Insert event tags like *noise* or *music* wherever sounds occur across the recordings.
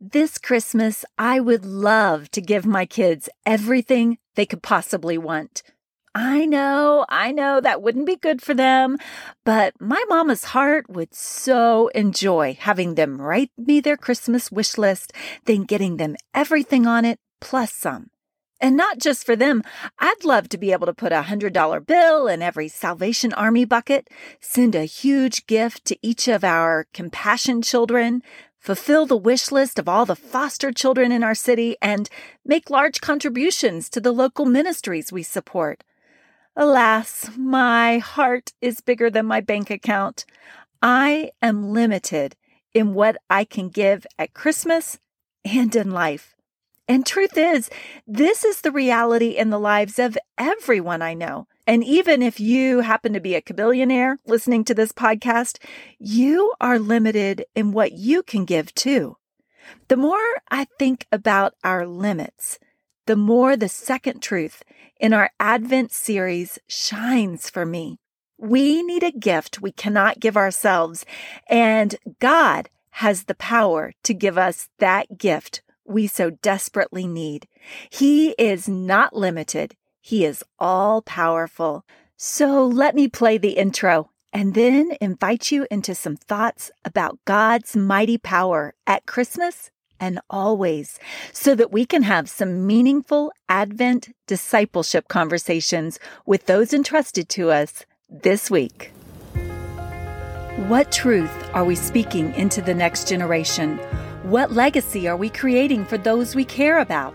This Christmas, I would love to give my kids everything they could possibly want. I know, I know that wouldn't be good for them, but my mama's heart would so enjoy having them write me their Christmas wish list, then getting them everything on it plus some. And not just for them, I'd love to be able to put a hundred dollar bill in every Salvation Army bucket, send a huge gift to each of our compassion children, fulfill the wish list of all the foster children in our city, and make large contributions to the local ministries we support. Alas, my heart is bigger than my bank account. I am limited in what I can give at Christmas and in life. And truth is, this is the reality in the lives of everyone I know. And even if you happen to be a billionaire listening to this podcast, you are limited in what you can give too. The more I think about our limits, the more the second truth in our Advent series shines for me. We need a gift we cannot give ourselves, and God has the power to give us that gift we so desperately need. He is not limited. He is all powerful. So let me play the intro and then invite you into some thoughts about God's mighty power at Christmas and always so that we can have some meaningful Advent discipleship conversations with those entrusted to us this week. What truth are we speaking into the next generation? What legacy are we creating for those we care about?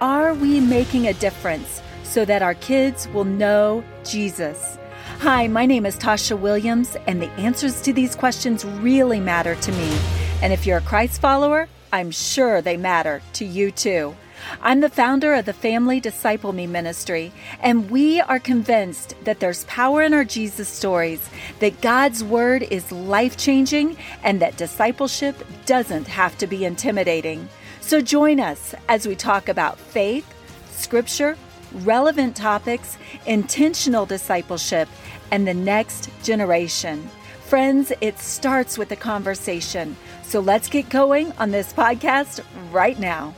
Are we making a difference so that our kids will know Jesus? Hi, my name is Tasha Williams, and the answers to these questions really matter to me. And if you're a Christ follower, I'm sure they matter to you too. I'm the founder of the Family Disciple Me Ministry, and we are convinced that there's power in our Jesus stories, that God's Word is life changing, and that discipleship doesn't have to be intimidating. So join us as we talk about faith, scripture, relevant topics, intentional discipleship, and the next generation. Friends, it starts with a conversation. So let's get going on this podcast right now.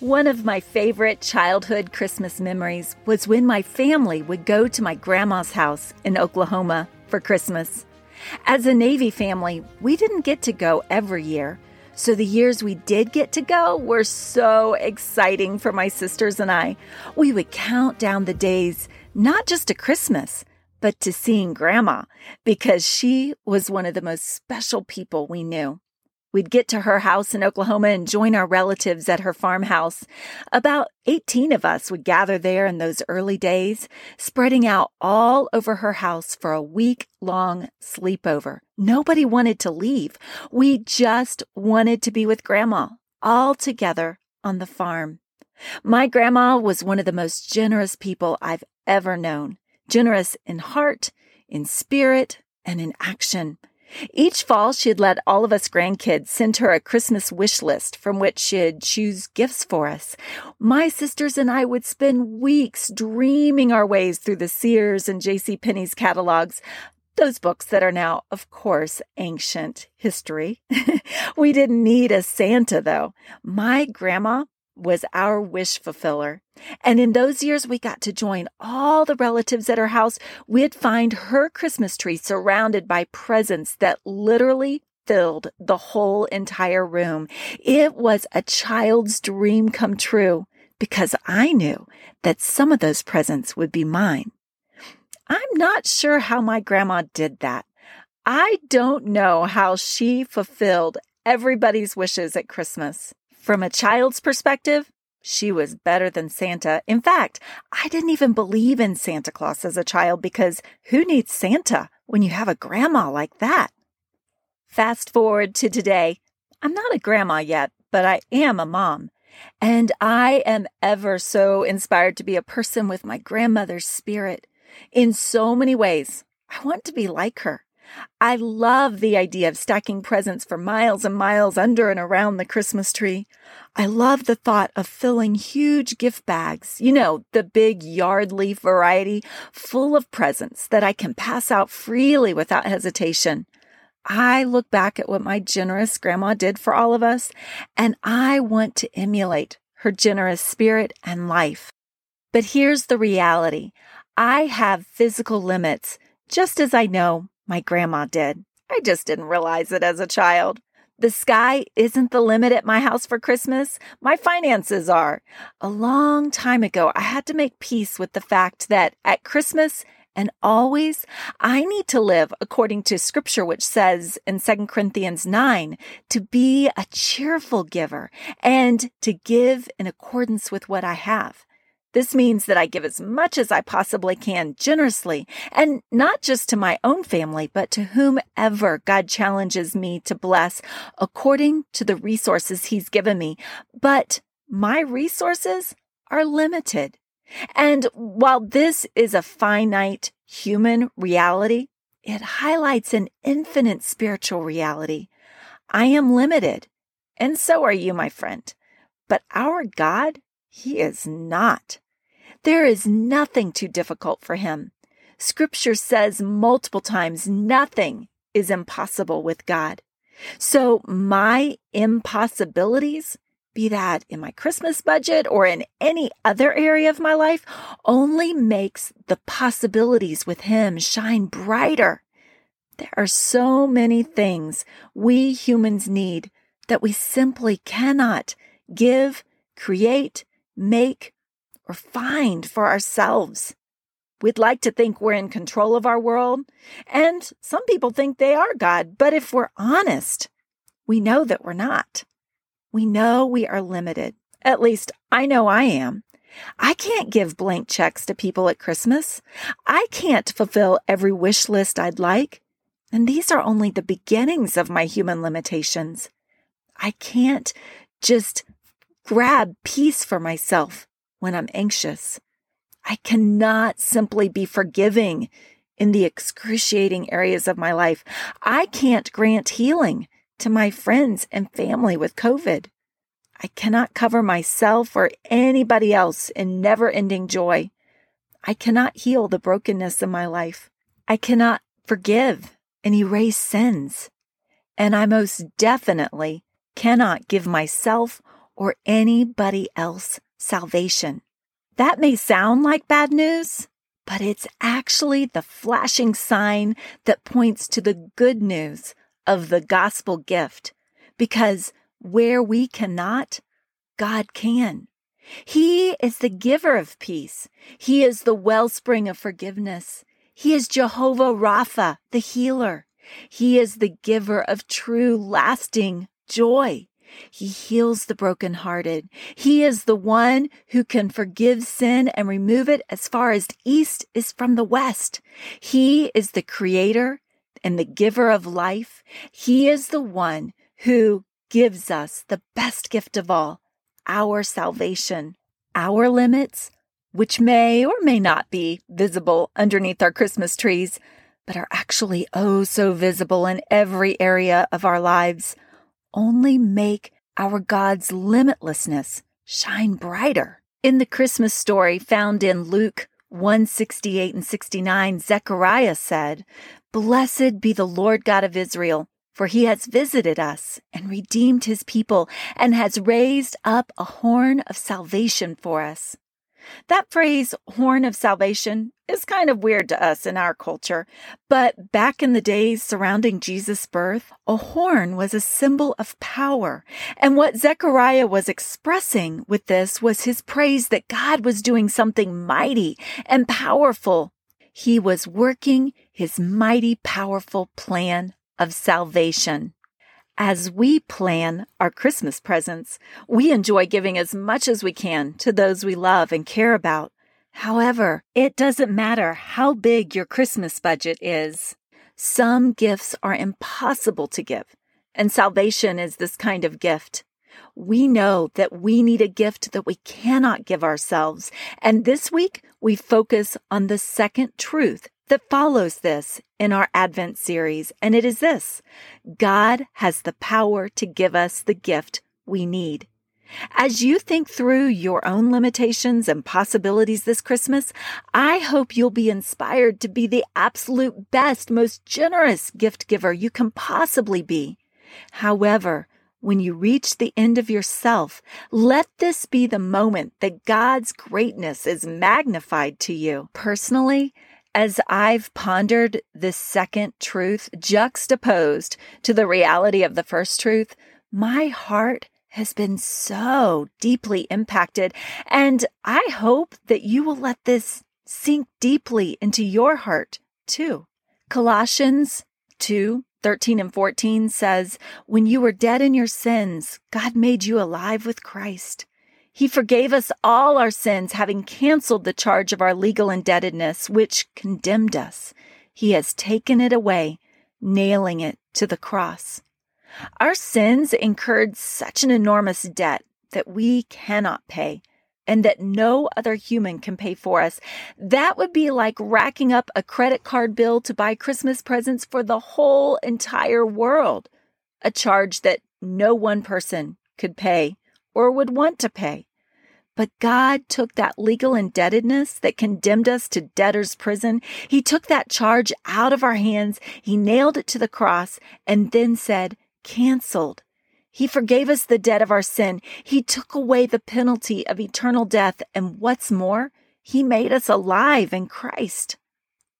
One of my favorite childhood Christmas memories was when my family would go to my grandma's house in Oklahoma for Christmas. As a Navy family, we didn't get to go every year, so the years we did get to go were so exciting for my sisters and I. We would count down the days not just to Christmas, but to seeing grandma because she was one of the most special people we knew. We'd get to her house in Oklahoma and join our relatives at her farmhouse. About 18 of us would gather there in those early days, spreading out all over her house for a week long sleepover. Nobody wanted to leave. We just wanted to be with grandma all together on the farm. My grandma was one of the most generous people I've ever known, generous in heart, in spirit, and in action. Each fall, she'd let all of us grandkids send her a Christmas wish list from which she'd choose gifts for us. My sisters and I would spend weeks dreaming our ways through the Sears and J.C. Penney's catalogs, those books that are now, of course, ancient history. *laughs* we didn't need a Santa, though. My grandma was our wish fulfiller. And in those years, we got to join all the relatives at her house. We'd find her Christmas tree surrounded by presents that literally filled the whole entire room. It was a child's dream come true because I knew that some of those presents would be mine. I'm not sure how my grandma did that. I don't know how she fulfilled everybody's wishes at Christmas. From a child's perspective, she was better than Santa. In fact, I didn't even believe in Santa Claus as a child because who needs Santa when you have a grandma like that? Fast forward to today. I'm not a grandma yet, but I am a mom. And I am ever so inspired to be a person with my grandmother's spirit. In so many ways, I want to be like her. I love the idea of stacking presents for miles and miles under and around the Christmas tree. I love the thought of filling huge gift bags, you know, the big yard leaf variety, full of presents that I can pass out freely without hesitation. I look back at what my generous grandma did for all of us, and I want to emulate her generous spirit and life. But here's the reality I have physical limits, just as I know my grandma did. I just didn't realize it as a child. The sky isn't the limit at my house for Christmas. My finances are. A long time ago, I had to make peace with the fact that at Christmas and always, I need to live according to scripture, which says in 2 Corinthians 9 to be a cheerful giver and to give in accordance with what I have. This means that I give as much as I possibly can generously, and not just to my own family, but to whomever God challenges me to bless according to the resources He's given me. But my resources are limited. And while this is a finite human reality, it highlights an infinite spiritual reality. I am limited, and so are you, my friend. But our God, He is not. There is nothing too difficult for him. Scripture says multiple times nothing is impossible with God. So my impossibilities, be that in my Christmas budget or in any other area of my life, only makes the possibilities with him shine brighter. There are so many things we humans need that we simply cannot give, create, make, or find for ourselves. We'd like to think we're in control of our world, and some people think they are God, but if we're honest, we know that we're not. We know we are limited. At least I know I am. I can't give blank checks to people at Christmas. I can't fulfill every wish list I'd like. And these are only the beginnings of my human limitations. I can't just grab peace for myself when I'm anxious. I cannot simply be forgiving in the excruciating areas of my life. I can't grant healing to my friends and family with COVID. I cannot cover myself or anybody else in never ending joy. I cannot heal the brokenness in my life. I cannot forgive and erase sins. And I most definitely cannot give myself or anybody else salvation. That may sound like bad news, but it's actually the flashing sign that points to the good news of the gospel gift. Because where we cannot, God can. He is the giver of peace. He is the wellspring of forgiveness. He is Jehovah Rapha, the healer. He is the giver of true, lasting joy. He heals the brokenhearted. He is the one who can forgive sin and remove it as far as east is from the west. He is the creator and the giver of life. He is the one who gives us the best gift of all, our salvation. Our limits, which may or may not be visible underneath our Christmas trees, but are actually oh so visible in every area of our lives only make our God's limitlessness shine brighter. In the Christmas story found in Luke 168 and 69, Zechariah said, Blessed be the Lord God of Israel, for he has visited us and redeemed his people and has raised up a horn of salvation for us. That phrase, horn of salvation, is kind of weird to us in our culture, but back in the days surrounding Jesus' birth, a horn was a symbol of power. And what Zechariah was expressing with this was his praise that God was doing something mighty and powerful. He was working his mighty, powerful plan of salvation. As we plan our Christmas presents, we enjoy giving as much as we can to those we love and care about. However, it doesn't matter how big your Christmas budget is. Some gifts are impossible to give, and salvation is this kind of gift. We know that we need a gift that we cannot give ourselves. And this week, we focus on the second truth that follows this in our Advent series, and it is this God has the power to give us the gift we need. As you think through your own limitations and possibilities this Christmas, I hope you'll be inspired to be the absolute best, most generous gift giver you can possibly be. However, when you reach the end of yourself, let this be the moment that God's greatness is magnified to you. Personally, as I've pondered this second truth juxtaposed to the reality of the first truth, my heart has been so deeply impacted. And I hope that you will let this sink deeply into your heart too. Colossians 2 13 and 14 says, When you were dead in your sins, God made you alive with Christ. He forgave us all our sins, having canceled the charge of our legal indebtedness, which condemned us. He has taken it away, nailing it to the cross. Our sins incurred such an enormous debt that we cannot pay and that no other human can pay for us. That would be like racking up a credit card bill to buy Christmas presents for the whole entire world, a charge that no one person could pay or would want to pay. But God took that legal indebtedness that condemned us to debtor's prison. He took that charge out of our hands. He nailed it to the cross and then said, canceled. He forgave us the debt of our sin. He took away the penalty of eternal death. And what's more, He made us alive in Christ.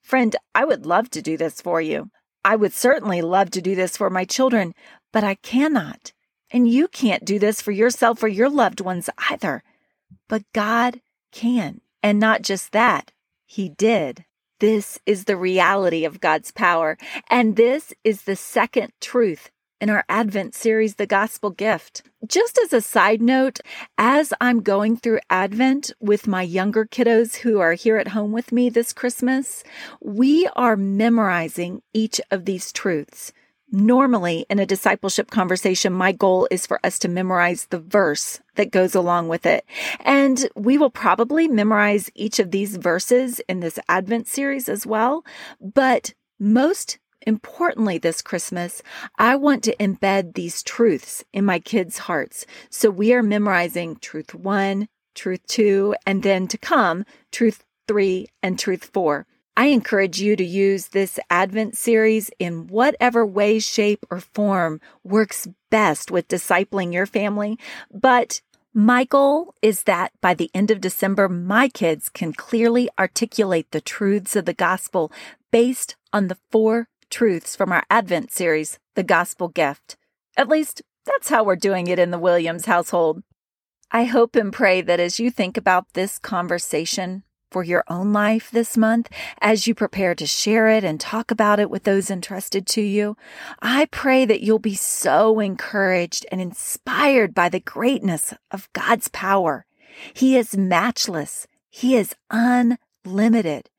Friend, I would love to do this for you. I would certainly love to do this for my children, but I cannot. And you can't do this for yourself or your loved ones either. But God can. And not just that, He did. This is the reality of God's power. And this is the second truth in our Advent series, The Gospel Gift. Just as a side note, as I'm going through Advent with my younger kiddos who are here at home with me this Christmas, we are memorizing each of these truths. Normally, in a discipleship conversation, my goal is for us to memorize the verse that goes along with it. And we will probably memorize each of these verses in this Advent series as well. But most Importantly, this Christmas, I want to embed these truths in my kids' hearts. So we are memorizing truth one, truth two, and then to come, truth three and truth four. I encourage you to use this Advent series in whatever way, shape, or form works best with discipling your family. But my goal is that by the end of December, my kids can clearly articulate the truths of the gospel based on the four truths from our Advent series, The Gospel Gift. At least, that's how we're doing it in the Williams household. I hope and pray that as you think about this conversation for your own life this month, as you prepare to share it and talk about it with those entrusted to you, I pray that you'll be so encouraged and inspired by the greatness of God's power. He is matchless. He is unlimited.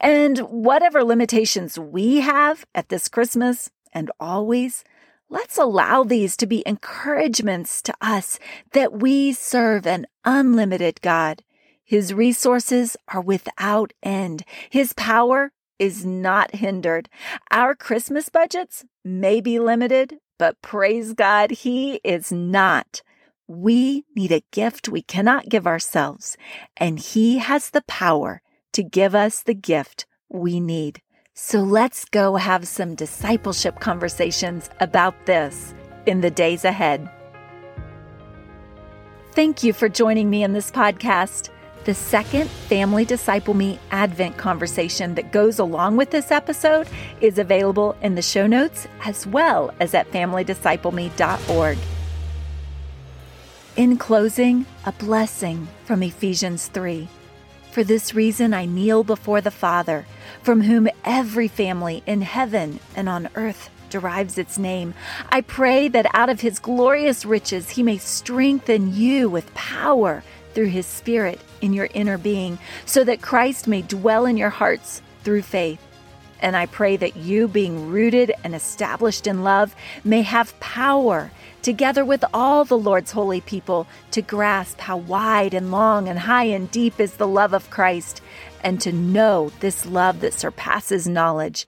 And whatever limitations we have at this Christmas and always, let's allow these to be encouragements to us that we serve an unlimited God. His resources are without end. His power is not hindered. Our Christmas budgets may be limited, but praise God, He is not. We need a gift we cannot give ourselves, and He has the power to give us the gift we need. So let's go have some discipleship conversations about this in the days ahead. Thank you for joining me in this podcast. The second Family Disciple Me Advent conversation that goes along with this episode is available in the show notes as well as at familydiscipleme.org. In closing, a blessing from Ephesians 3. For this reason, I kneel before the Father, from whom every family in heaven and on earth derives its name. I pray that out of his glorious riches he may strengthen you with power through his Spirit in your inner being, so that Christ may dwell in your hearts through faith And I pray that you, being rooted and established in love, may have power, together with all the Lord's holy people, to grasp how wide and long and high and deep is the love of Christ, and to know this love that surpasses knowledge.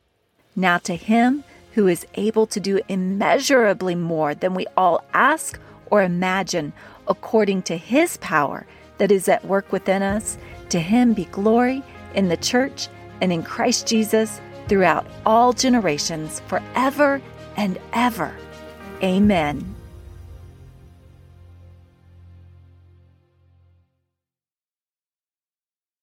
Now, to Him who is able to do immeasurably more than we all ask or imagine, according to His power that is at work within us, to Him be glory in the church and in Christ Jesus throughout all generations, forever and ever. Amen.